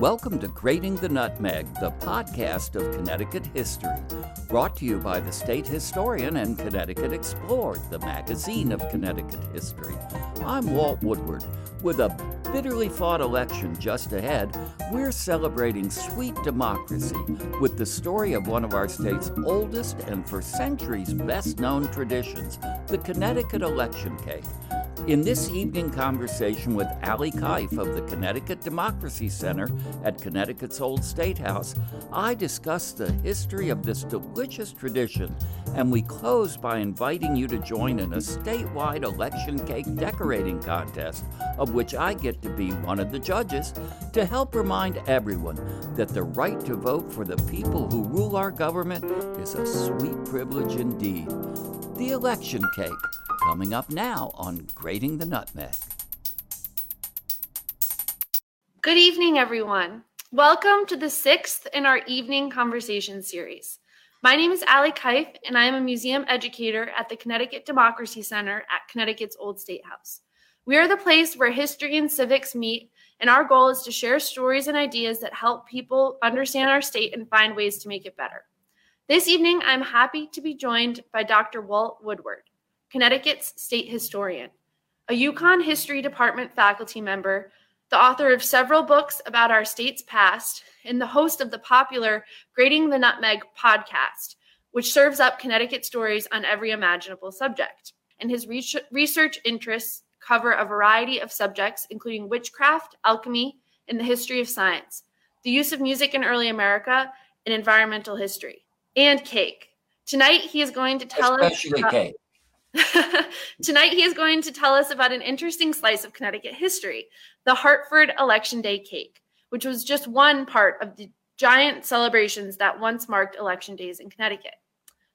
Welcome to Grating the Nutmeg, the podcast of Connecticut history, brought to you by the state historian and Connecticut Explored, the magazine of Connecticut history. I'm Walt Woodward. With a bitterly fought election just ahead, we're celebrating sweet democracy with the story of one of our state's oldest and for centuries best known traditions, the Connecticut election cake. In this evening conversation with Ali Keif of the Connecticut Democracy Center at Connecticut's Old State House, I discuss the history of this delicious tradition, and we close by inviting you to join in a statewide election cake decorating contest, of which I get to be one of the judges, to help remind everyone that the right to vote for the people who rule our government is a sweet privilege indeed. The election cake coming up now on Grating the Nutmeg. Good evening, everyone. Welcome to the sixth in our evening conversation series. My name is Ali Keif, and I am a museum educator at the Connecticut Democracy Center at Connecticut's Old State House. We are the place where history and civics meet, and our goal is to share stories and ideas that help people understand our state and find ways to make it better. This evening, I'm happy to be joined by Dr. Walt Woodward. Connecticut's state historian, a UConn History Department faculty member, the author of several books about our state's past, and the host of the popular Grating the Nutmeg podcast, which serves up Connecticut stories on every imaginable subject. And his research interests cover a variety of subjects, including witchcraft, alchemy, and the history of science, the use of music in early America, and environmental history, and cake. Tonight, he is going to tell Especially us. Especially cake. Tonight, he is going to tell us about an interesting slice of Connecticut history the Hartford Election Day cake, which was just one part of the giant celebrations that once marked election days in Connecticut.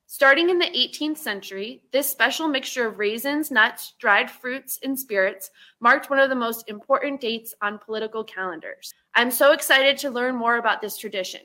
Starting in the 18th century, this special mixture of raisins, nuts, dried fruits, and spirits marked one of the most important dates on political calendars. I'm so excited to learn more about this tradition.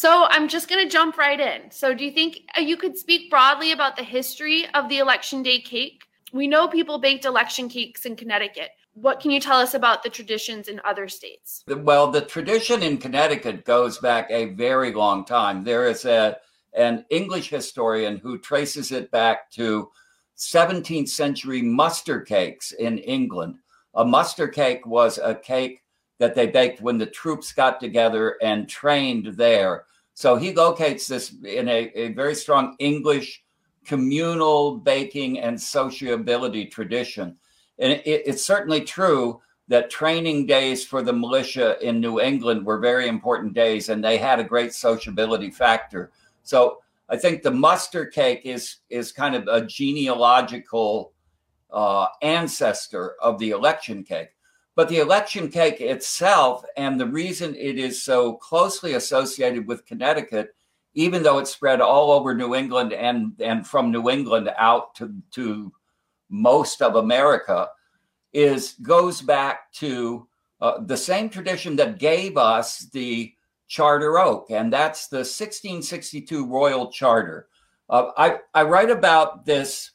So I'm just going to jump right in. So, do you think uh, you could speak broadly about the history of the election day cake? We know people baked election cakes in Connecticut. What can you tell us about the traditions in other states? Well, the tradition in Connecticut goes back a very long time. There is a an English historian who traces it back to 17th century muster cakes in England. A muster cake was a cake that they baked when the troops got together and trained there. So he locates this in a, a very strong English communal baking and sociability tradition. And it, it's certainly true that training days for the militia in New England were very important days and they had a great sociability factor. So I think the muster cake is is kind of a genealogical uh, ancestor of the election cake. But the election cake itself, and the reason it is so closely associated with Connecticut, even though it spread all over New England and, and from New England out to, to most of America, is goes back to uh, the same tradition that gave us the Charter Oak, and that's the 1662 Royal Charter. Uh, I, I write about this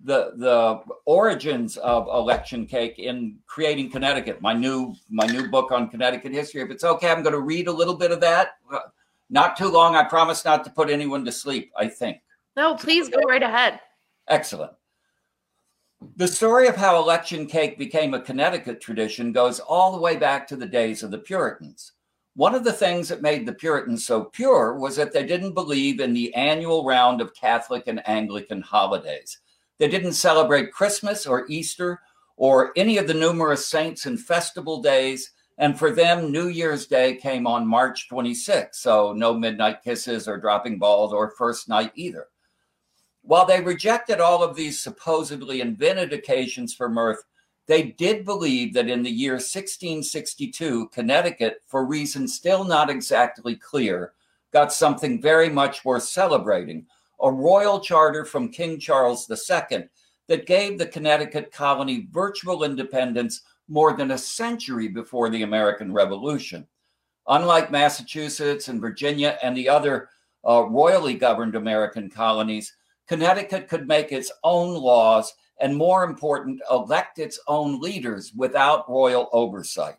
the the origins of election cake in creating Connecticut. My new my new book on Connecticut history. If it's okay, I'm going to read a little bit of that. Uh, not too long. I promise not to put anyone to sleep. I think. No, please go right ahead. Excellent. The story of how election cake became a Connecticut tradition goes all the way back to the days of the Puritans. One of the things that made the Puritans so pure was that they didn't believe in the annual round of Catholic and Anglican holidays. They didn't celebrate Christmas or Easter or any of the numerous saints and festival days. And for them, New Year's Day came on March 26. So no midnight kisses or dropping balls or first night either. While they rejected all of these supposedly invented occasions for mirth, they did believe that in the year 1662, Connecticut, for reasons still not exactly clear, got something very much worth celebrating a royal charter from King Charles II that gave the Connecticut colony virtual independence more than a century before the American Revolution. Unlike Massachusetts and Virginia and the other uh, royally governed American colonies, Connecticut could make its own laws and, more important, elect its own leaders without royal oversight.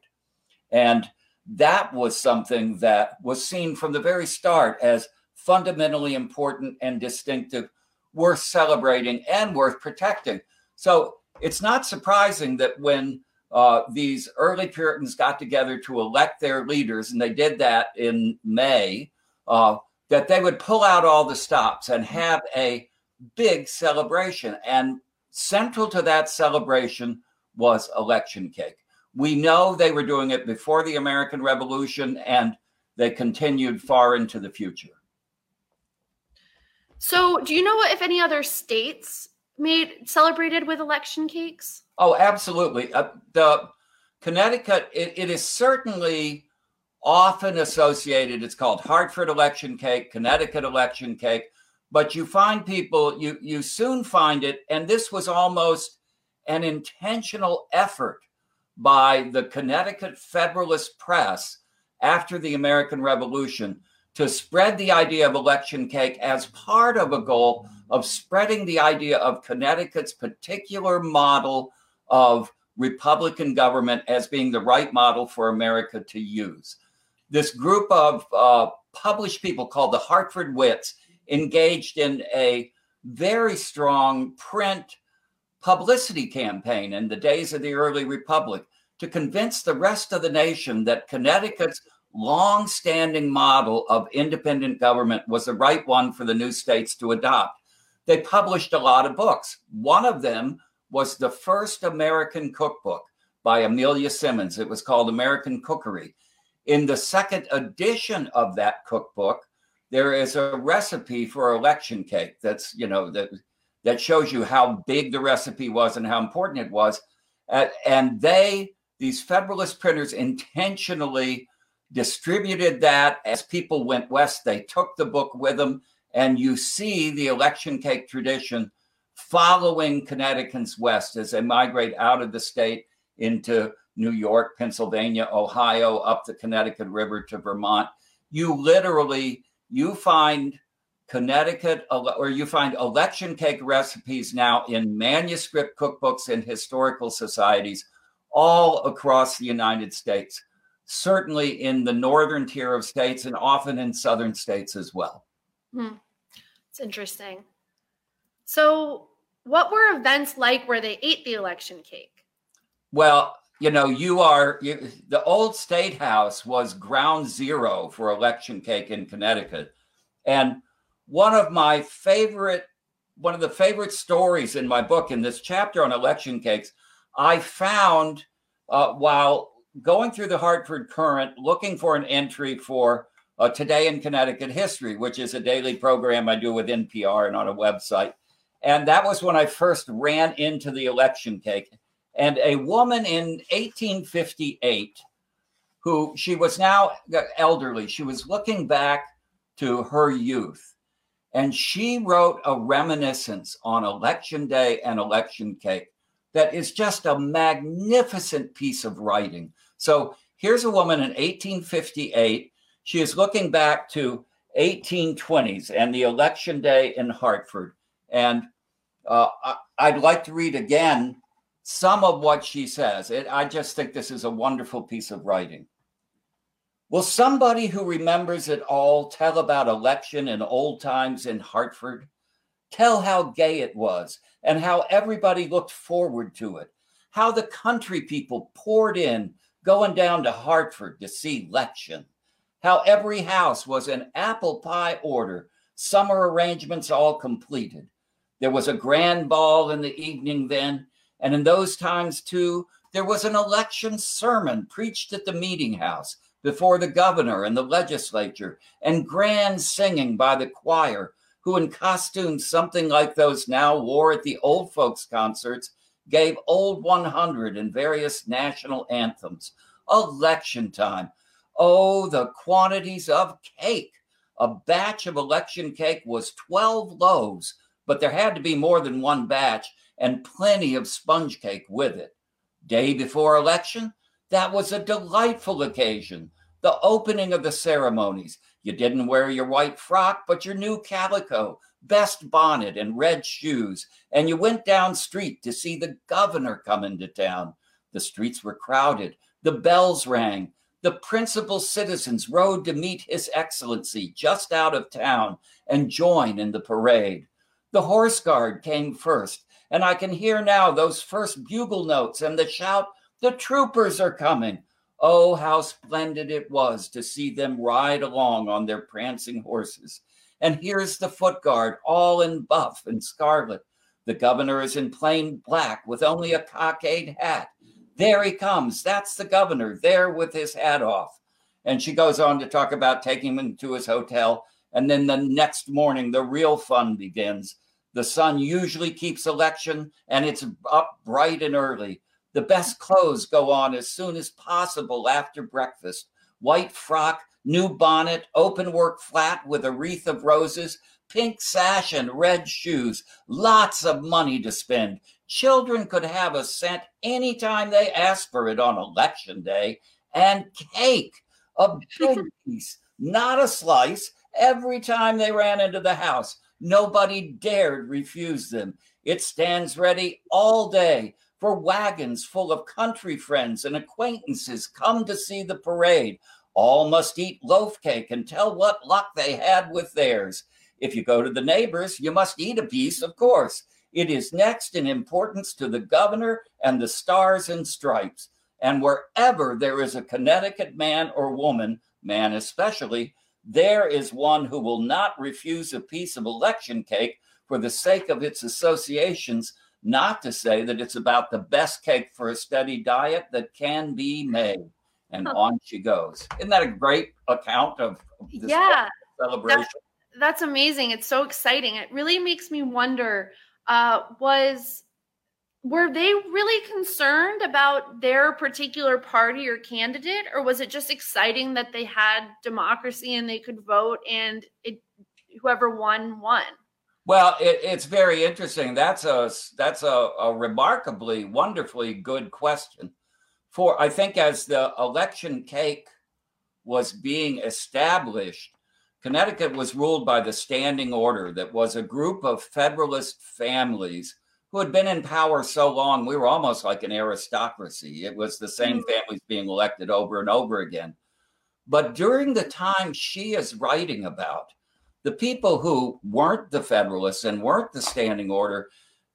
And that was something that was seen from the very start as fundamentally important and distinctive, worth celebrating and worth protecting. So it's not surprising that when uh, these early Puritans got together to elect their leaders, and they did that in May, uh, that they would pull out all the stops and have a big celebration. And central to that celebration was election cake. We know they were doing it before the American Revolution, and they continued far into the future. So, do you know if any other states made celebrated with election cakes? Oh, absolutely. Uh, the Connecticut, it, it is certainly often associated. It's called Hartford election cake, Connecticut election cake, but you find people, you you soon find it, and this was almost an intentional effort by the Connecticut Federalist Press after the American Revolution to spread the idea of election cake as part of a goal of spreading the idea of Connecticut's particular model of Republican government as being the right model for America to use. This group of uh, published people called the Hartford Wits engaged in a very strong print publicity campaign in the days of the early republic to convince the rest of the nation that Connecticut's long-standing model of independent government was the right one for the new states to adopt. They published a lot of books. One of them was the first American cookbook by Amelia Simmons. It was called American Cookery. In the second edition of that cookbook, there is a recipe for election cake that's, you know, that that shows you how big the recipe was and how important it was. And they, these Federalist printers, intentionally distributed that as people went west. They took the book with them, and you see the election cake tradition following Connecticut's west as they migrate out of the state into New York, Pennsylvania, Ohio, up the Connecticut River to Vermont. You literally you find Connecticut or you find election cake recipes now in manuscript cookbooks and historical societies all across the United States, certainly in the northern tier of states and often in southern states as well. Hmm. It's interesting. So, what were events like where they ate the election cake? Well, you know, you are you, the old state house was ground zero for election cake in Connecticut. And one of my favorite, one of the favorite stories in my book, in this chapter on election cakes, I found uh, while going through the Hartford Courant, looking for an entry for uh, Today in Connecticut History, which is a daily program I do with NPR and on a website. And that was when I first ran into the election cake. And a woman in 1858, who she was now elderly, she was looking back to her youth. And she wrote a reminiscence on election day and election cake that is just a magnificent piece of writing. So here's a woman in 1858. She is looking back to 1820s and the election day in Hartford. And uh, I'd like to read again some of what she says. It, I just think this is a wonderful piece of writing. Will somebody who remembers it all tell about election in old times in Hartford? Tell how gay it was and how everybody looked forward to it, how the country people poured in going down to Hartford to see election, how every house was in apple pie order, summer arrangements all completed. There was a grand ball in the evening then, and in those times too, there was an election sermon preached at the meeting house before the governor and the legislature, and grand singing by the choir, who in costumes something like those now wore at the old folks' concerts gave Old 100 and various national anthems. Election time. Oh, the quantities of cake. A batch of election cake was 12 loaves, but there had to be more than one batch and plenty of sponge cake with it. Day before election, that was a delightful occasion the opening of the ceremonies. You didn't wear your white frock, but your new calico, best bonnet, and red shoes. And you went down street to see the governor come into town. The streets were crowded. The bells rang. The principal citizens rode to meet His Excellency just out of town and join in the parade. The horse guard came first, and I can hear now those first bugle notes and the shout, The troopers are coming. Oh, how splendid it was to see them ride along on their prancing horses. And here's the foot guard, all in buff and scarlet. The governor is in plain black with only a cockade hat. There he comes. That's the governor, there with his hat off. And she goes on to talk about taking him to his hotel. And then the next morning, the real fun begins. The sun usually keeps election, and it's up bright and early. The best clothes go on as soon as possible after breakfast. White frock, new bonnet, open work flat with a wreath of roses, pink sash, and red shoes. Lots of money to spend. Children could have a cent anytime they asked for it on election day. And cake, a big piece, not a slice, every time they ran into the house. Nobody dared refuse them. It stands ready all day for wagons full of country friends and acquaintances come to see the parade. All must eat loaf cake and tell what luck they had with theirs. If you go to the neighbors, you must eat a piece, of course. It is next in importance to the governor and the stars and stripes. And wherever there is a Connecticut man or woman, man especially, there is one who will not refuse a piece of election cake for the sake of its associations, not to say that it's about the best cake for a steady diet that can be made. And on she goes. Isn't that a great account of this yeah, celebration? That's, that's amazing. It's so exciting. It really makes me wonder uh, was were they really concerned about their particular party or candidate or was it just exciting that they had democracy and they could vote and it whoever won won well it, it's very interesting that's a that's a, a remarkably wonderfully good question for i think as the election cake was being established connecticut was ruled by the standing order that was a group of federalist families who had been in power so long, we were almost like an aristocracy. It was the same mm. families being elected over and over again. But during the time she is writing about, the people who weren't the Federalists and weren't the standing order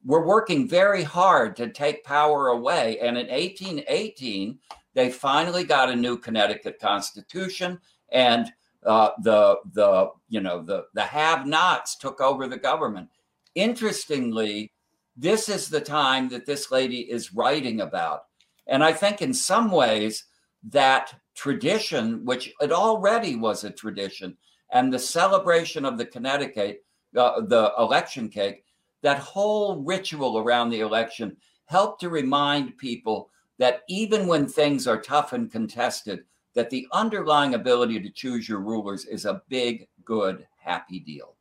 were working very hard to take power away. And in 1818, they finally got a new Connecticut Constitution, and uh, the the you know the the have-nots took over the government. Interestingly, this is the time that this lady is writing about. And I think in some ways that tradition, which it already was a tradition, and the celebration of the Connecticut, uh, the election cake, that whole ritual around the election helped to remind people that even when things are tough and contested, that the underlying ability to choose your rulers is a big, good, happy deal.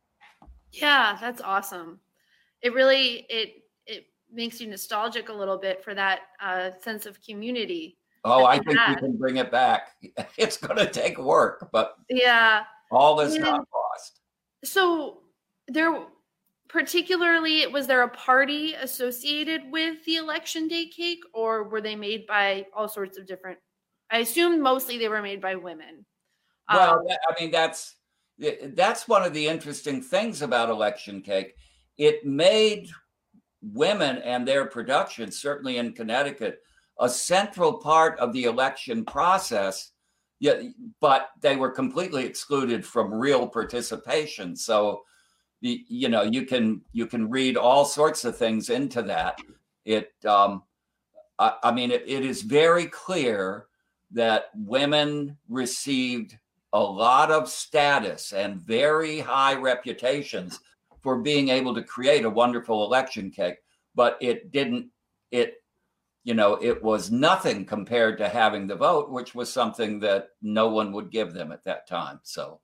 Yeah, that's awesome. It really it it makes you nostalgic a little bit for that uh, sense of community. Oh, I think had. we can bring it back. It's going to take work, but yeah, all is and not lost. So there, particularly, was there a party associated with the election day cake, or were they made by all sorts of different? I assume mostly they were made by women. Well, um, I mean that's that's one of the interesting things about election cake. It made women and their production, certainly in Connecticut, a central part of the election process. Yeah, but they were completely excluded from real participation. So, you know, you can you can read all sorts of things into that. It, um, I, I mean, it, it is very clear that women received a lot of status and very high reputations for being able to create a wonderful election cake, but it didn't, it, you know, it was nothing compared to having the vote, which was something that no one would give them at that time. So,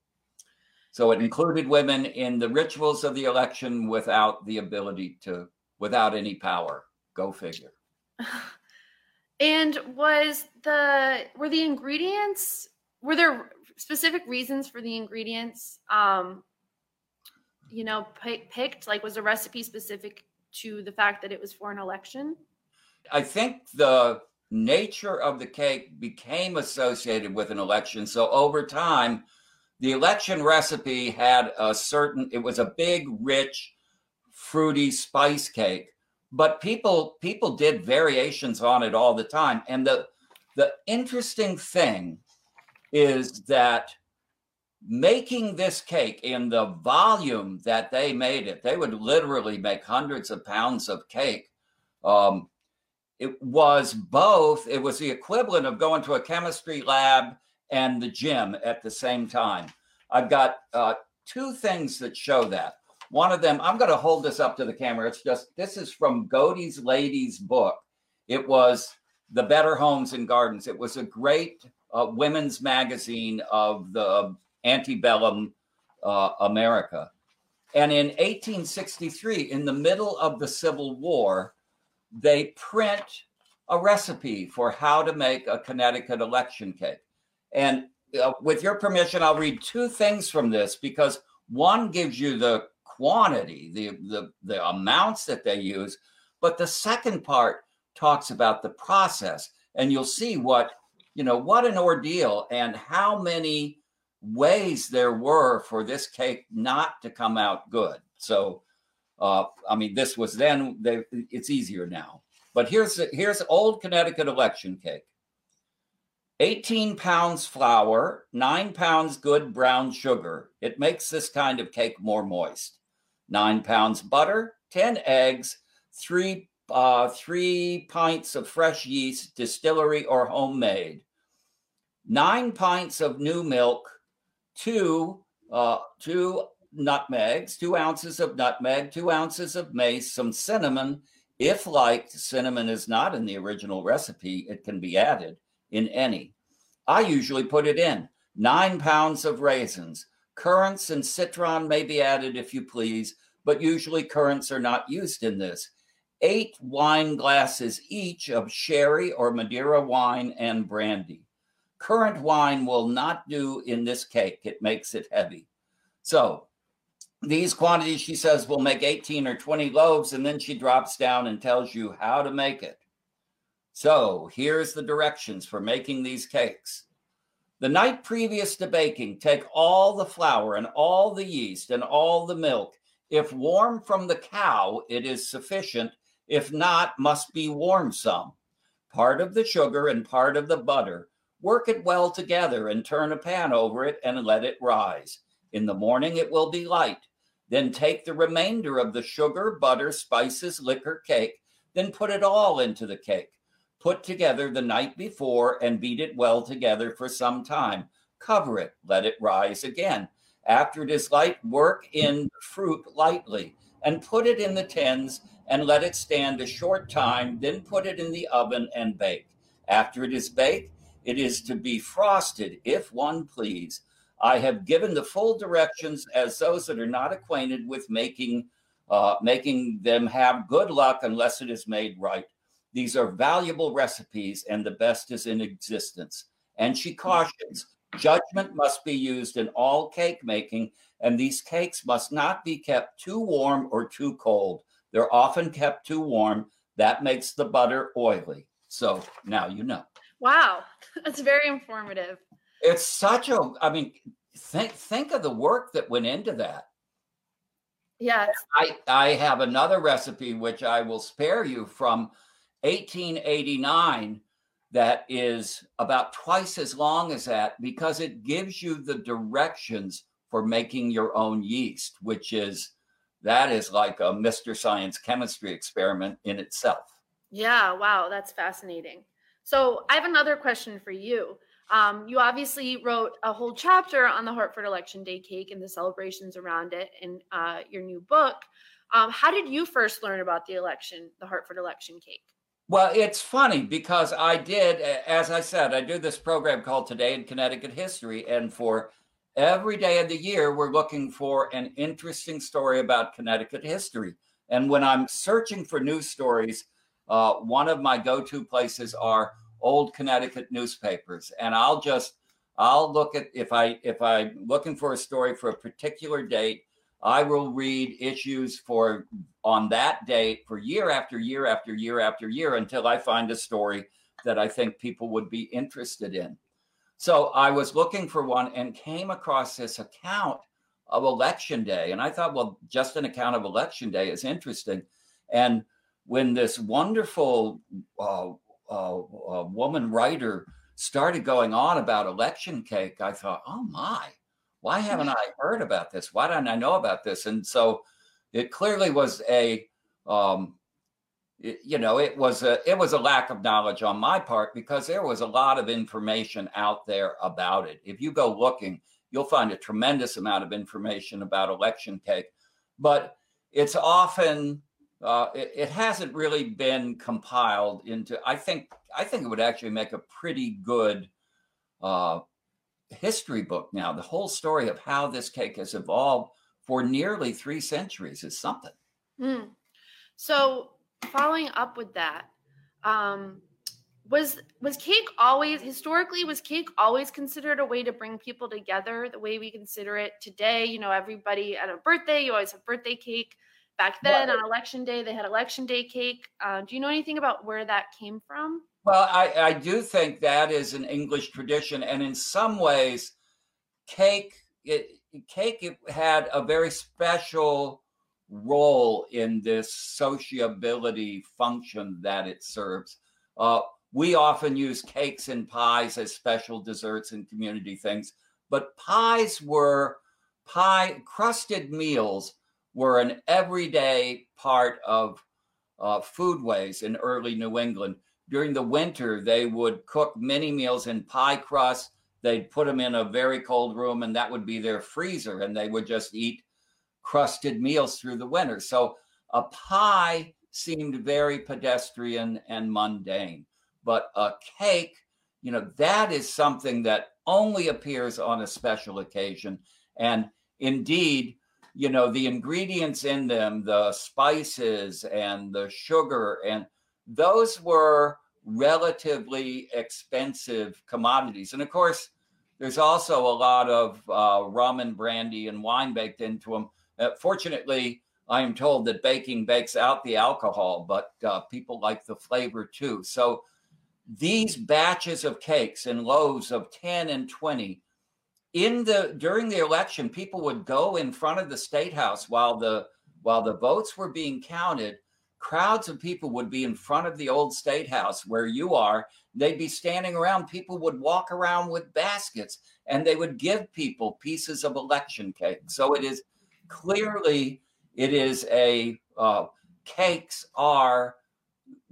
so it included women in the rituals of the election without the ability to, without any power. Go figure. And was the were the ingredients were there specific reasons for the ingredients um you know, picked? Like, was the recipe specific to the fact that it was for an election? I think the nature of the cake became associated with an election. So over time, the election recipe had a certain, it was a big, rich, fruity spice cake. But people people did variations on it all the time. And the the interesting thing is that making this cake in the volume that they made it, they would literally make hundreds of pounds of cake. Um, it was both, it was the equivalent of going to a chemistry lab and the gym at the same time. I've got uh, two things that show that. One of them, I'm going to hold this up to the camera. It's just, this is from Godey's Ladies book. It was The Better Homes and Gardens. It was a great uh, women's magazine of the antebellum uh, America. And in 1863, in the middle of the Civil War, they print a recipe for how to make a Connecticut election cake. And uh, with your permission, I'll read two things from this because one gives you the quantity, the, the, the amounts that they use, but the second part talks about the process. And you'll see what, you know, what an ordeal and how many ways there were for this cake not to come out good. So, uh, I mean, this was then. They, it's easier now. But here's here's old Connecticut election cake. 18 pounds flour, nine pounds good brown sugar. It makes this kind of cake more moist. Nine pounds butter, 10 eggs, three uh, three pints of fresh yeast, distillery or homemade, nine pints of new milk, two uh, two nutmegs, two ounces of nutmeg, two ounces of mace, some cinnamon. If liked, cinnamon is not in the original recipe. It can be added in any. I usually put it in. Nine pounds of raisins. Currants and citron may be added if you please, but usually currants are not used in this. Eight wine glasses each of sherry or Madeira wine and brandy. Currant wine will not do in this cake. It makes it heavy. So these quantities, she says, will make 18 or 20 loaves. And then she drops down and tells you how to make it. So here's the directions for making these cakes. The night previous to baking, take all the flour and all the yeast and all the milk. If warm from the cow, it is sufficient. If not, must be warm some. Part of the sugar and part of the butter Work it well together and turn a pan over it and let it rise. In the morning it will be light. Then take the remainder of the sugar, butter, spices, liquor, cake, then put it all into the cake. Put together the night before and beat it well together for some time. Cover it, let it rise again. After it is light, work in fruit lightly and put it in the tins and let it stand a short time. Then put it in the oven and bake. After it is baked, it is to be frosted, if one please. I have given the full directions as those that are not acquainted with making uh, making them have good luck unless it is made right. These are valuable recipes, and the best is in existence. And she cautions judgment must be used in all cake making, and these cakes must not be kept too warm or too cold. They're often kept too warm. That makes the butter oily. So now you know. Wow, that's very informative. It's such a, I mean, think think of the work that went into that. Yes. I I have another recipe which I will spare you from 1889 that is about twice as long as that because it gives you the directions for making your own yeast, which is that is like a Mr. Science chemistry experiment in itself. Yeah, wow, that's fascinating. So I have another question for you. Um, you obviously wrote a whole chapter on the Hartford Election Day cake and the celebrations around it in uh, your new book. Um, how did you first learn about the election, the Hartford election cake? Well, it's funny because I did, as I said, I do this program called Today in Connecticut History. And for every day of the year, we're looking for an interesting story about Connecticut history. And when I'm searching for news stories, uh, one of my go-to places are old Connecticut newspapers, and I'll just I'll look at if I if I'm looking for a story for a particular date, I will read issues for on that date for year after year after year after year until I find a story that I think people would be interested in. So I was looking for one and came across this account of election day. And I thought, well, just an account of election day is interesting. And when this wonderful uh, uh, uh, woman writer started going on about election cake, I thought, oh my, why haven't I heard about this? Why don't I know about this? And so it clearly was a, um, it, you know, it was a it was a lack of knowledge on my part because there was a lot of information out there about it. If you go looking, you'll find a tremendous amount of information about election cake, but it's often uh, it, it, hasn't really been compiled into. I think I think it would actually make a pretty good uh, history book now. The whole story of how this cake has evolved for nearly three centuries is something. Mm. So, following up with that, um, was was cake always historically was cake always considered a way to bring people together the way we consider it today? You know, everybody at a birthday, you always have birthday cake. Back then, on election day, they had election day cake. Uh, do you know anything about where that came from? Well, I, I do think that is an English tradition, and in some ways, cake it, cake it had a very special role in this sociability function that it serves. Uh, we often use cakes and pies as special desserts and community things, but pies were pie crusted meals were an everyday part of uh, foodways in early New England during the winter, they would cook many meals in pie crust. They'd put them in a very cold room, and that would be their freezer, and they would just eat crusted meals through the winter. So a pie seemed very pedestrian and mundane, but a cake, you know, that is something that only appears on a special occasion. And indeed, you know, the ingredients in them, the spices and the sugar and those were relatively expensive commodities. And of course, there's also a lot of uh, rum and brandy and wine baked into them. Uh, fortunately, I am told that baking bakes out the alcohol, but uh, people like the flavor too. So these batches of cakes and loaves of 10 and 20 in the during the election people would go in front of the state house while the while the votes were being counted. Crowds of people would be in front of the old state house where you are. They'd be standing around. People would walk around with baskets and they would give people pieces of election cake. So it is clearly it is a uh, cakes are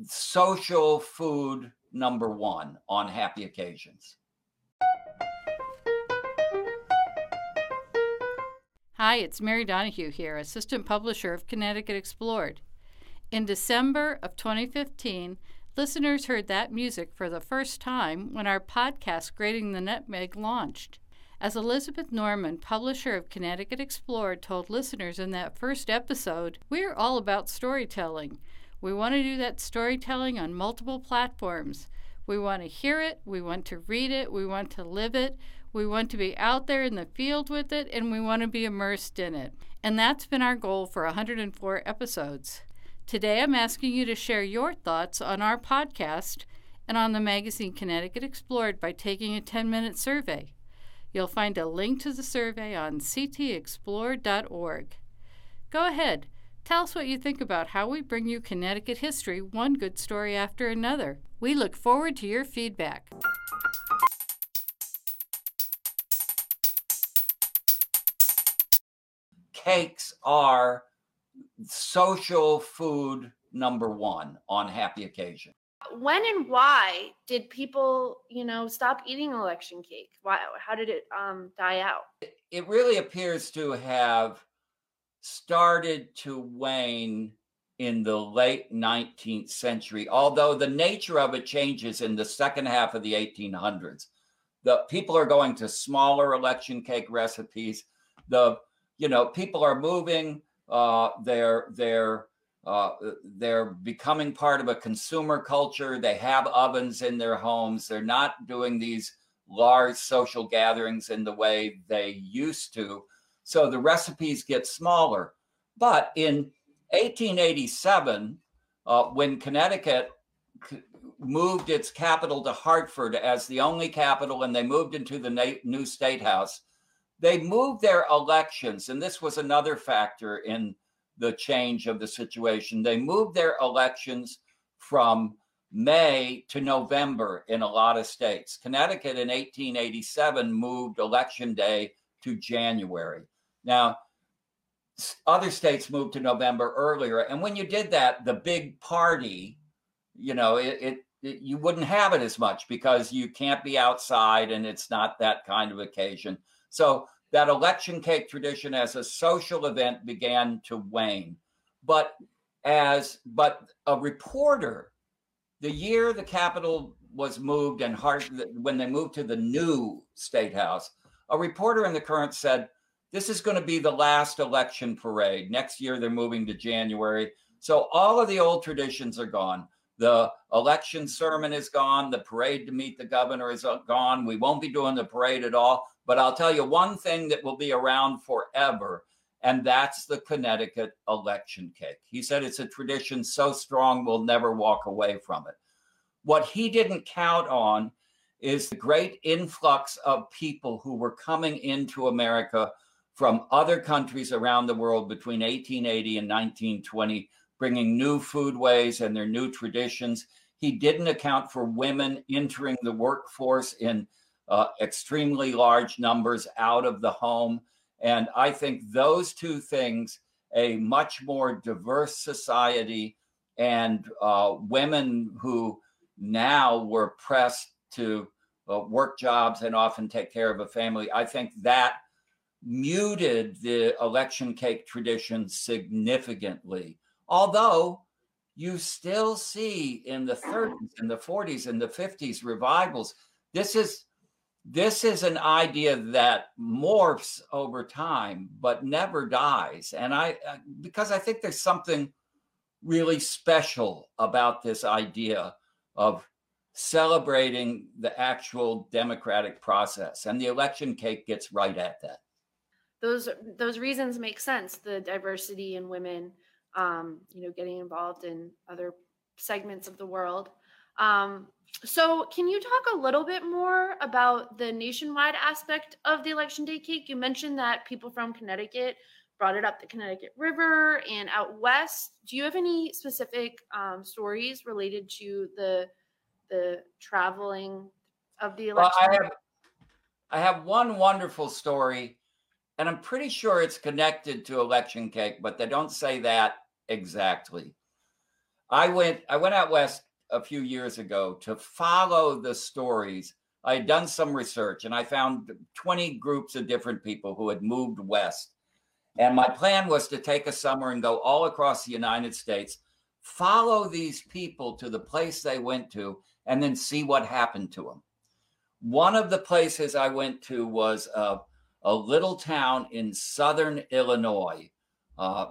social food number one on happy occasions Hi, it's Mary Donahue here, Assistant Publisher of Connecticut Explored. In December of 2015, listeners heard that music for the first time when our podcast, Grating the Nutmeg, launched. As Elizabeth Normen, publisher of Connecticut Explored, told listeners in that first episode, we're all about storytelling. We want to do that storytelling on multiple platforms. We want to hear it, we want to read it, we want to live it, we want to be out there in the field with it, and we want to be immersed in it. And that's been our goal for 104 episodes. Today, I'm asking you to share your thoughts on our podcast and on the magazine Connecticut Explored by taking a 10 minute survey. You'll find a link to the survey on ctexplored.org. Go ahead, tell us what you think about how we bring you Connecticut history one good story after another. We look forward to your feedback. Cakes are social food number one on happy occasion. When and why did people, you know, stop eating election cake? Why? How did it um, die out? It really appears to have started to wane in the late 19th century, although the nature of it changes in the second half of the 1800s. The people are going to smaller election cake recipes. The you know people are moving uh, they're they're uh, they're becoming part of a consumer culture. They have ovens in their homes. They're not doing these large social gatherings in the way they used to. So the recipes get smaller. But in 1887, uh, when Connecticut moved its capital to Hartford as the only capital, and they moved into the na- new state house. They moved their elections, and this was another factor in the change of the situation. They moved their elections from May to November in a lot of states. Connecticut in 1887 moved election day to January. Now, other states moved to November earlier. And when you did that, the big party, you know, it, it, it, you wouldn't have it as much because you can't be outside and it's not that kind of occasion. So that election cake tradition as a social event began to wane. But as but a reporter, the year the capital was moved and hard, when they moved to the new state house, a reporter in the Courant said, this is going to be the last election parade. Next year, they're moving to January. So all of the old traditions are gone. The election sermon is gone. The parade to meet the governor is uh, gone. We won't be doing the parade at all. But I'll tell you one thing that will be around forever, and that's the Connecticut election cake. He said it's a tradition so strong we'll never walk away from it. What he didn't count on is the great influx of people who were coming into America from other countries around the world between 1880 and 1920, bringing new foodways and their new traditions. He didn't account for women entering the workforce in uh, extremely large numbers out of the home. And I think those two things, a much more diverse society and uh, women who now were pressed to uh, work jobs and often take care of a family, I think that muted the election cake tradition significantly. Although you still see in the 30s and the 40s and the 50s revivals, this is this is an idea that morphs over time but never dies and i because i think there's something really special about this idea of celebrating the actual democratic process and the election cake gets right at that those those reasons make sense. The diversity in women, um, you know, getting involved in other segments of the world. Um, so, can you talk a little bit more about the nationwide aspect of the election day cake? You mentioned that people from Connecticut brought it up the Connecticut River and out west. Do you have any specific um, stories related to the the traveling of the election? Well, I have I have one wonderful story and I'm pretty sure it's connected to election cake, but they don't say that exactly. I went I went out west a few years ago to follow the stories. I had done some research and I found 20 groups of different people who had moved west. And my plan was to take a summer and go all across the United States, follow these people to the place they went to, and then see what happened to them. One of the places I went to was a little town in southern Illinois. Uh,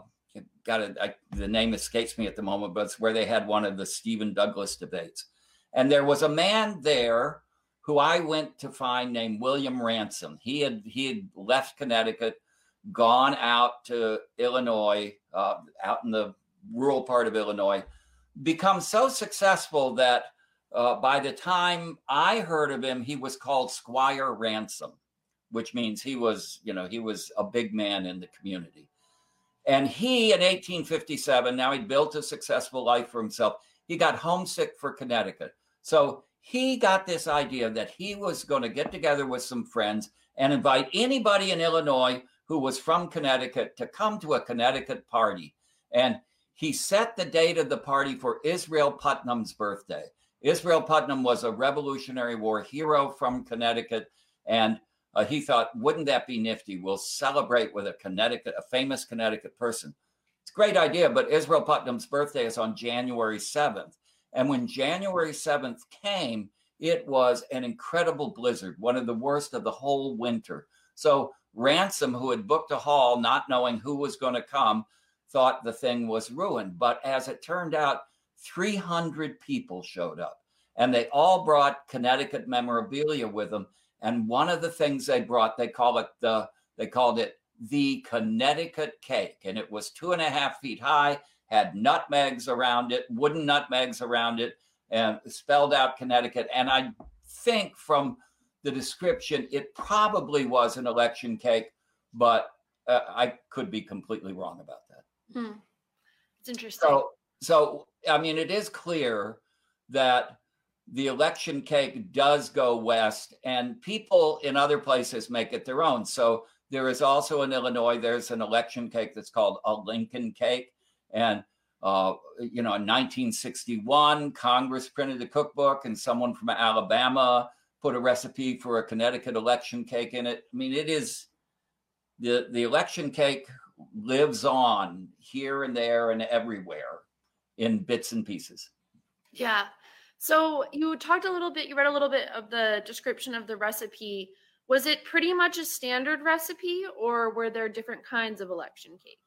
got it. The name escapes me at the moment, but it's where they had one of the Stephen Douglas debates. And there was a man there who I went to find named William Ransom. He had he had left Connecticut, gone out to Illinois, uh, out in the rural part of Illinois, become so successful that uh, by the time I heard of him, he was called Squire Ransom which means he was, you know, he was a big man in the community. And he, in 1857, now he'd built a successful life for himself. He got homesick for Connecticut. So he got this idea that he was going to get together with some friends and invite anybody in Illinois who was from Connecticut to come to a Connecticut party. And he set the date of the party for Israel Putnam's birthday. Israel Putnam was a Revolutionary War hero from Connecticut. And uh, he thought, wouldn't that be nifty? We'll celebrate with a Connecticut, a famous Connecticut person. It's a great idea, but Israel Putnam's birthday is on January 7th. And when January 7th came, it was an incredible blizzard, one of the worst of the whole winter. So Ransom, who had booked a hall, not knowing who was going to come, thought the thing was ruined. But as it turned out, 300 people showed up and they all brought Connecticut memorabilia with them. And one of the things they brought, they call it the they called it the Connecticut cake, and it was two and a half feet high, had nutmegs around it, wooden nutmegs around it, and spelled out Connecticut. And I think from the description, it probably was an election cake, but uh, I could be completely wrong about that. Hmm. It's interesting. So, so I mean, it is clear that the election cake does go west, and people in other places make it their own. So there is also in Illinois, there's an election cake that's called a Lincoln cake, and uh, you know, in 1961, Congress printed a cookbook, and someone from Alabama put a recipe for a Connecticut election cake in it. I mean, it is the the election cake lives on here and there and everywhere in bits and pieces. Yeah. So you talked a little bit, you read a little bit of the description of the recipe. Was it pretty much a standard recipe or were there different kinds of election cake?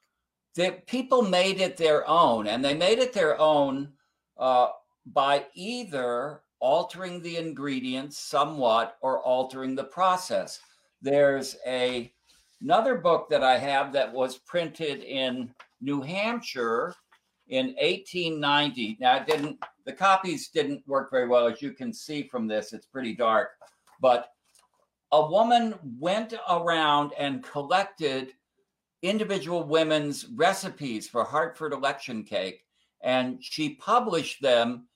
The people made it their own, and they made it their own uh, by either altering the ingredients somewhat or altering the process. There's a another book that I have that was printed in New Hampshire in 1890. Now, it didn't the copies didn't work very well, as you can see from this. It's pretty dark, but a woman went around and collected individual women's recipes for Hartford election cake, and she published them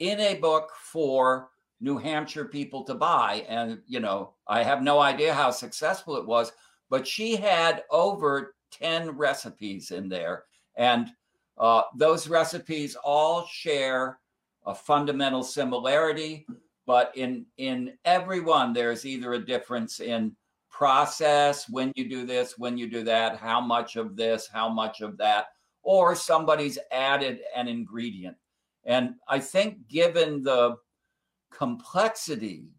in a book for New Hampshire people to buy. And, you know, I have no idea how successful it was, but she had over 10 recipes in there. And uh, those recipes all share a fundamental similarity, but in, in every one, there's either a difference in process when you do this, when you do that, how much of this, how much of that, or somebody's added an ingredient. And I think, given the complexity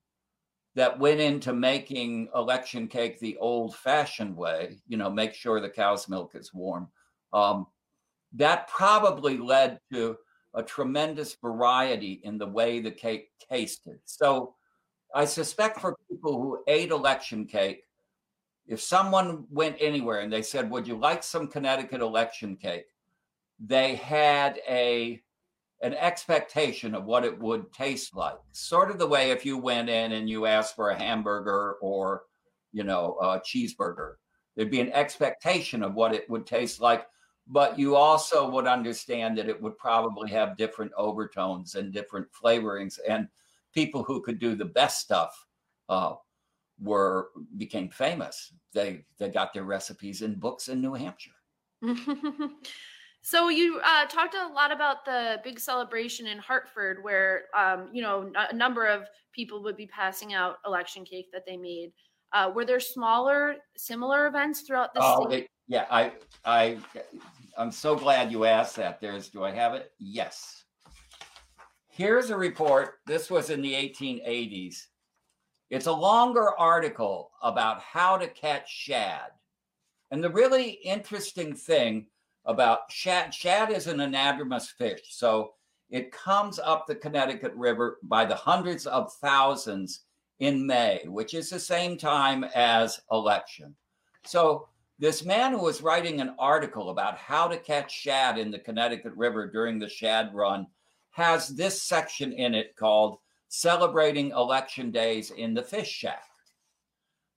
that went into making election cake the old fashioned way, you know, make sure the cow's milk is warm. Um, that probably led to a tremendous variety in the way the cake tasted. So I suspect for people who ate election cake, if someone went anywhere and they said, Would you like some Connecticut election cake? They had a an expectation of what it would taste like. Sort of the way if you went in and you asked for a hamburger or, you know, a cheeseburger, there'd be an expectation of what it would taste like. But you also would understand that it would probably have different overtones and different flavorings. And people who could do the best stuff uh, were became famous. They they got their recipes in books in New Hampshire. So you uh, talked a lot about the big celebration in Hartford, where um, you know a number of people would be passing out election cake that they made. Uh, were there smaller, similar events throughout the oh, state? yeah, I, I, I'm so glad you asked that. There's, do I have it? Yes. Here's a report. This was in the 1880s. It's a longer article about how to catch shad. And the really interesting thing about shad. Shad is an anadromous fish. So it comes up the Connecticut River by the hundreds of thousands in May, which is the same time as election. So this man who was writing an article about how to catch shad in the Connecticut River during the shad run has this section in it called Celebrating Election Days in the Fish Shack.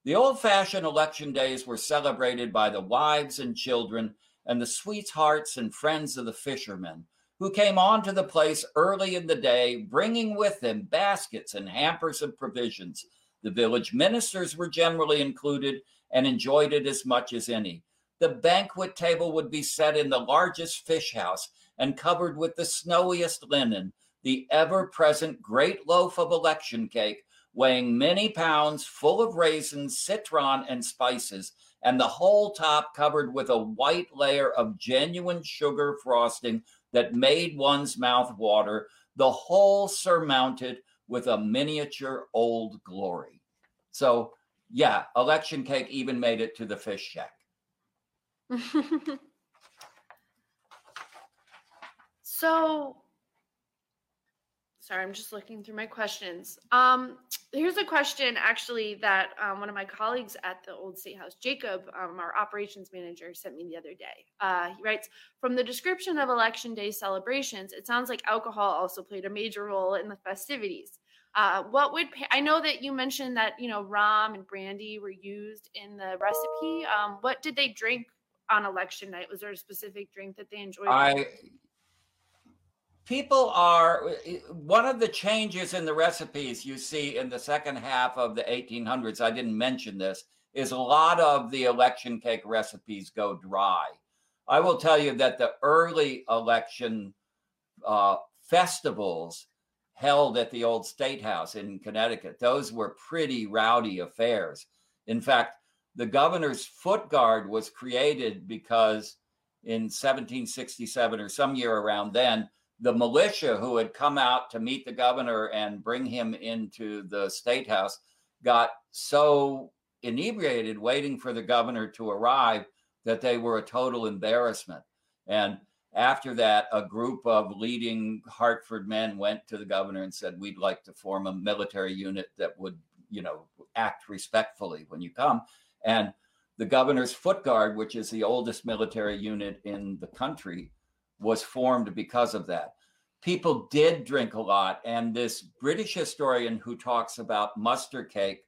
The old fashioned election days were celebrated by the wives and children and the sweethearts and friends of the fishermen, who came on to the place early in the day, bringing with them baskets and hampers of provisions. The village ministers were generally included and enjoyed it as much as any. The banquet table would be set in the largest fish house and covered with the snowiest linen, the ever present great loaf of election cake, weighing many pounds, full of raisins, citron, and spices, and the whole top covered with a white layer of genuine sugar frosting that made one's mouth water, the whole surmounted with a miniature old glory. So, yeah, election cake even made it to the fish shack. so, Sorry, I'm just looking through my questions. Um, here's a question actually that um, one of my colleagues at the Old State House, Jacob, um, our operations manager, sent me the other day. Uh, he writes From the description of Election Day celebrations, it sounds like alcohol also played a major role in the festivities. Uh, what would I know that you mentioned that you know rum and brandy were used in the recipe? Um, what did they drink on election night? Was there a specific drink that they enjoyed? I people are one of the changes in the recipes you see in the second half of the 1800s i didn't mention this is a lot of the election cake recipes go dry i will tell you that the early election uh, festivals held at the old state house in connecticut those were pretty rowdy affairs in fact the governor's foot guard was created because in 1767 or some year around then the militia who had come out to meet the governor and bring him into the state house got so inebriated waiting for the governor to arrive that they were a total embarrassment. And after that, a group of leading Hartford men went to the governor and said, We'd like to form a military unit that would, you know, act respectfully when you come. And the governor's foot guard, which is the oldest military unit in the country, was formed because of that. People did drink a lot. And this British historian who talks about muster cake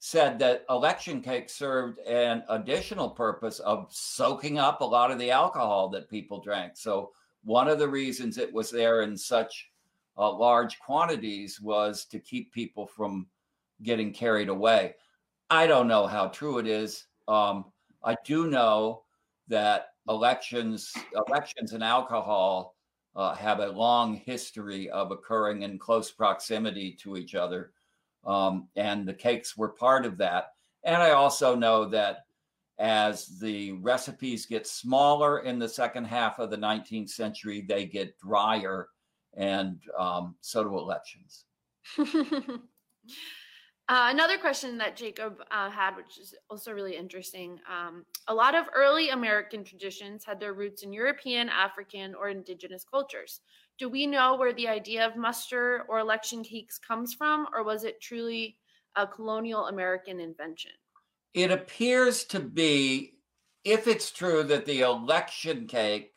said that election cake served an additional purpose of soaking up a lot of the alcohol that people drank. So, one of the reasons it was there in such uh, large quantities was to keep people from getting carried away. I don't know how true it is. Um, I do know that elections elections and alcohol uh, have a long history of occurring in close proximity to each other um, and the cakes were part of that and i also know that as the recipes get smaller in the second half of the 19th century they get drier and um, so do elections Uh, another question that Jacob uh, had, which is also really interesting um, a lot of early American traditions had their roots in European, African, or indigenous cultures. Do we know where the idea of muster or election cakes comes from, or was it truly a colonial American invention? It appears to be, if it's true that the election cake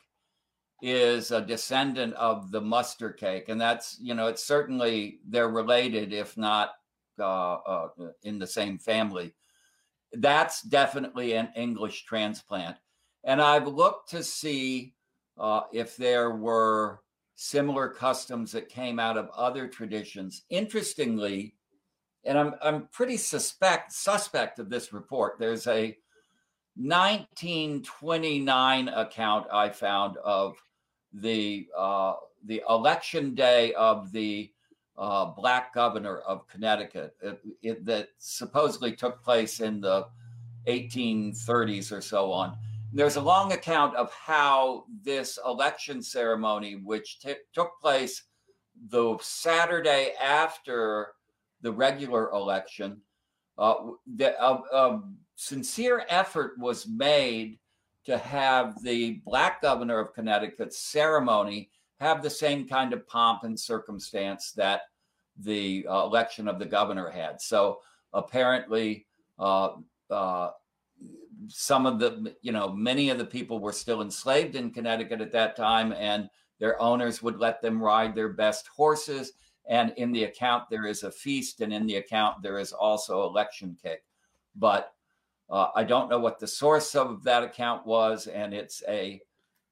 is a descendant of the muster cake, and that's, you know, it's certainly they're related, if not uh, uh, in the same family. That's definitely an English transplant. And I've looked to see uh, if there were similar customs that came out of other traditions. Interestingly, and I'm I'm pretty suspect suspect of this report. There's a 1929 account I found of the uh, the election day of the uh, black governor of Connecticut it, it, that supposedly took place in the 1830s or so on. There's a long account of how this election ceremony, which t- took place the Saturday after the regular election, uh, the, a, a sincere effort was made to have the black governor of Connecticut's ceremony have the same kind of pomp and circumstance that the uh, election of the governor had. So apparently, uh, uh, some of the, you know, many of the people were still enslaved in Connecticut at that time, and their owners would let them ride their best horses. And in the account, there is a feast, and in the account, there is also election cake. But uh, I don't know what the source of that account was, and it's a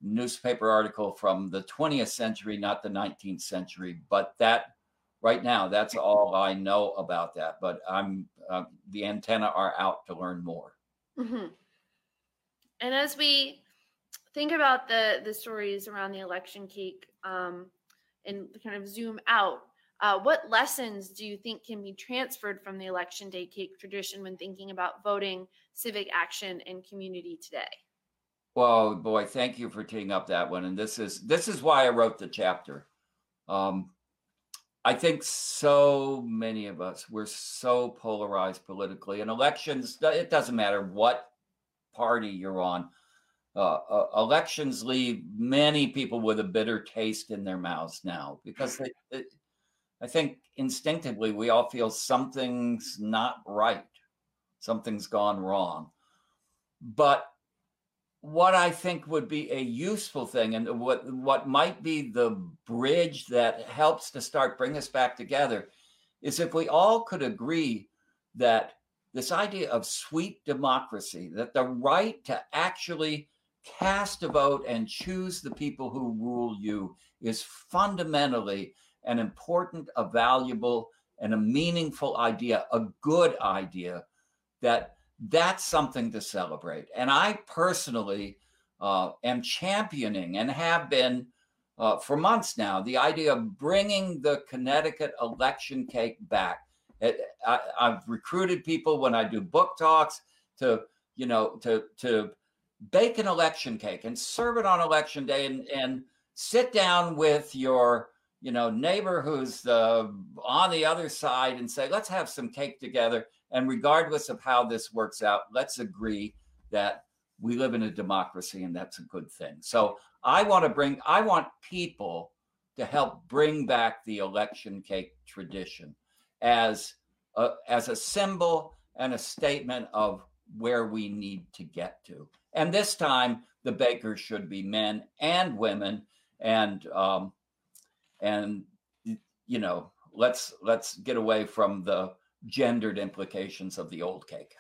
newspaper article from the 20th century, not the 19th century. But that right now, that's all I know about that. But I'm uh, the antenna are out to learn more. Mm-hmm. And as we think about the the stories around the election cake um, and kind of zoom out, uh, what lessons do you think can be transferred from the election day cake tradition when thinking about voting, civic action, and community today? Well, boy, thank you for teeing up that one. And this is this is why I wrote the chapter. Um, I think so many of us we're so polarized politically, and elections. It doesn't matter what party you're on. Uh, uh, elections leave many people with a bitter taste in their mouths now because they, I think instinctively we all feel something's not right, something's gone wrong. But what I think would be a useful thing, and what what might be the bridge that helps to start bring us back together, is if we all could agree that this idea of sweet democracy, that the right to actually cast a vote and choose the people who rule you, is fundamentally an important, a valuable, and a meaningful idea, a good idea that that's something to celebrate. And I personally uh, am championing and have been uh, for months now the idea of bringing the Connecticut election cake back. I, I've recruited people when I do book talks to, you know, to to bake an election cake and serve it on election day and, and sit down with your you know neighbor who's uh, on the other side and say let's have some cake together. And regardless of how this works out let's agree that we live in a democracy and that's a good thing. So i want to bring i want people to help bring back the election cake tradition as a, as a symbol and a statement of where we need to get to. And this time the bakers should be men and women. And um, and you know let's let's get away from the gendered implications of the old cake.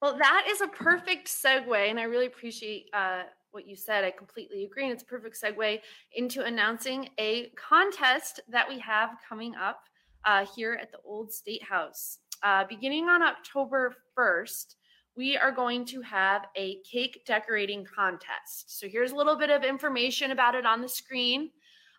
Well that is a perfect segue and i really appreciate uh, what you said. I completely agree and it's a perfect segue into announcing a contest that we have coming up uh, here at the old state house uh, beginning on october 1st we are going to have a cake decorating contest so here's a little bit of information about it on the screen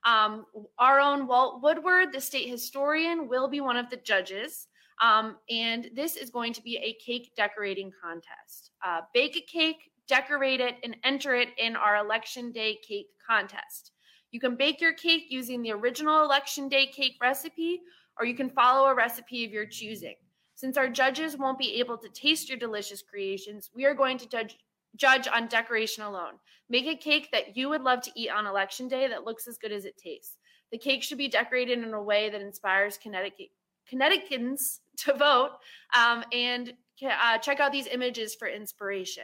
um, our own Walt Woodward, the state historian, will be one of the judges. Um, and this is going to be a cake decorating contest. Uh, bake a cake, decorate it, and enter it in our election day cake contest. You can bake your cake using the original election day cake recipe, or you can follow a recipe of your choosing. Since our judges won't be able to taste your delicious creations, we are going to judge judge on decoration alone. Make a cake that you would love to eat on election day that looks as good as it tastes. The cake should be decorated in a way that inspires Connecticut Connecticutans to vote. Um, and uh, check out these images for inspiration.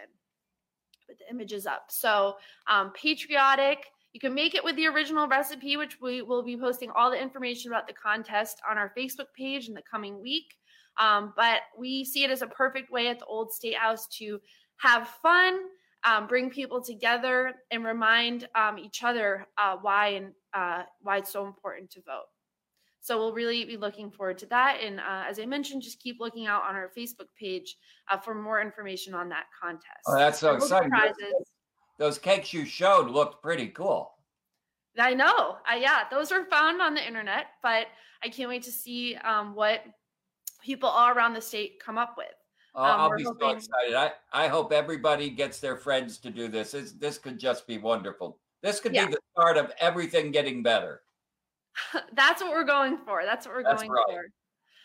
Put the images up. So um, patriotic. You can make it with the original recipe, which we will be posting all the information about the contest on our Facebook page in the coming week. Um, but we see it as a perfect way at the Old State House to have fun, um, bring people together, and remind um, each other uh, why and uh, why it's so important to vote. So we'll really be looking forward to that. And uh, as I mentioned, just keep looking out on our Facebook page uh, for more information on that contest. Oh, that's so exciting! Prizes. Those cakes you showed looked pretty cool. I know. Uh, yeah, those are found on the internet, but I can't wait to see um, what people all around the state come up with. Oh, um, I'll be hoping... so excited. I, I hope everybody gets their friends to do this. This, this could just be wonderful. This could yeah. be the start of everything getting better. That's what we're going for. That's what we're That's going right.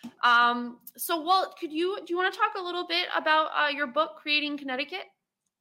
for. Um, so, Walt, could you do you want to talk a little bit about uh, your book, Creating Connecticut?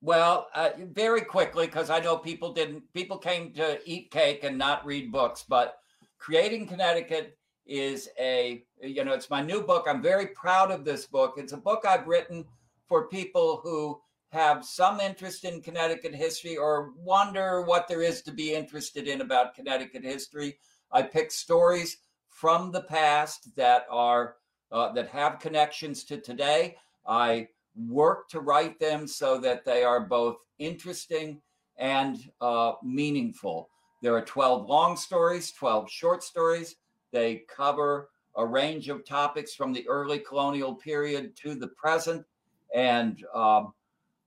Well, uh, very quickly, because I know people didn't. People came to eat cake and not read books, but Creating Connecticut is a you know it's my new book. I'm very proud of this book. It's a book i've written for people who have some interest in connecticut history or wonder what there is to be interested in about connecticut history. I pick stories from the past that are uh, that have connections to today. I work to write them so that they are both interesting and uh, meaningful. There are 12 long stories 12 short stories. They cover a range of topics from the early colonial period to the present, and um,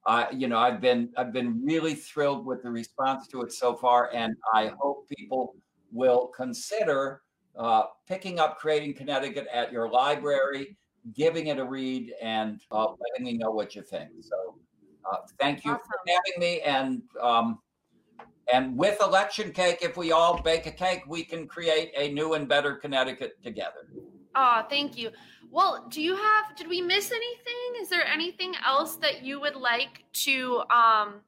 I, you know, I've been I've been really thrilled with the response to it so far, and I hope people will consider uh, picking up Creating Connecticut at your library, giving it a read, and uh, letting me know what you think. So, uh, thank you awesome. for having me, and um, and with election cake, if we all bake a cake, we can create a new and better Connecticut together. Oh, thank you. Well, do you have, did we miss anything? Is there anything else that you would like to um,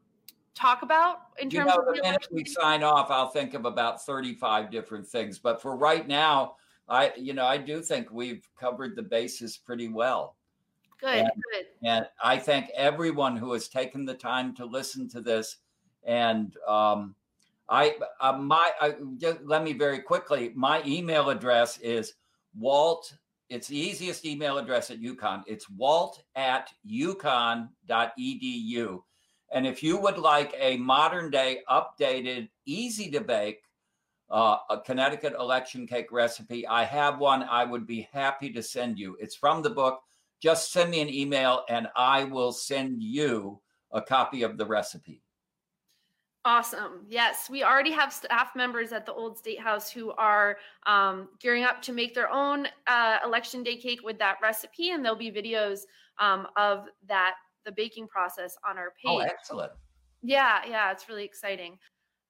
talk about in terms you know, of the minute we sign off, I'll think of about 35 different things. But for right now, I, you know, I do think we've covered the bases pretty well. Good, and, good. And I thank everyone who has taken the time to listen to this. And um, I, uh, my, I, just let me very quickly. My email address is Walt. It's the easiest email address at UConn. It's Walt at UConn.edu. And if you would like a modern day, updated, easy to bake uh, a Connecticut election cake recipe, I have one. I would be happy to send you. It's from the book. Just send me an email and I will send you a copy of the recipe. Awesome. Yes, we already have staff members at the Old State House who are um, gearing up to make their own uh, election day cake with that recipe, and there'll be videos um, of that the baking process on our page. Oh, excellent. Yeah, yeah, it's really exciting.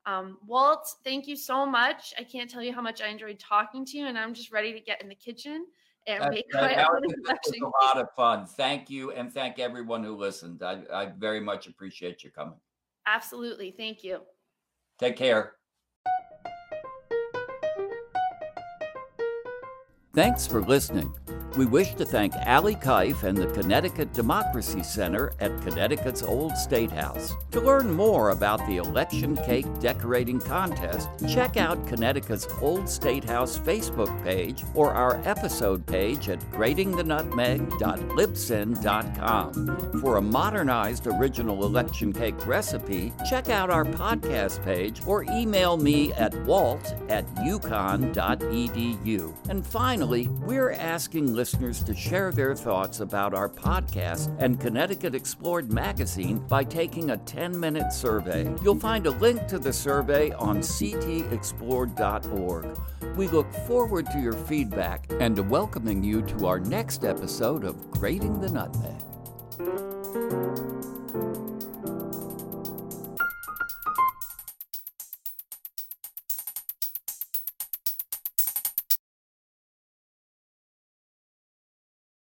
Um, Walt, thank you so much. I can't tell you how much I enjoyed talking to you, and I'm just ready to get in the kitchen and That- make my that own was- that was a lot of fun. Thank you, and thank everyone who listened. I, I very much appreciate you coming. Absolutely, thank you. Take care. Thanks for listening. We wish to thank Allie Keif and the Connecticut Democracy Center at Connecticut's Old State House. To learn more about the election cake decorating contest, check out Connecticut's Old State House Facebook page or our episode page at gratingthenutmeg.libsyn.com. For a modernized original election cake recipe, check out our podcast page or email me at walt at UConn.edu. And finally, we're asking listeners to share their thoughts about our podcast and Connecticut Explored magazine by taking a 10 minute survey. You'll find a link to the survey on ctexplored.org. We look forward to your feedback and to welcoming you to our next episode of Grating the Nutmeg.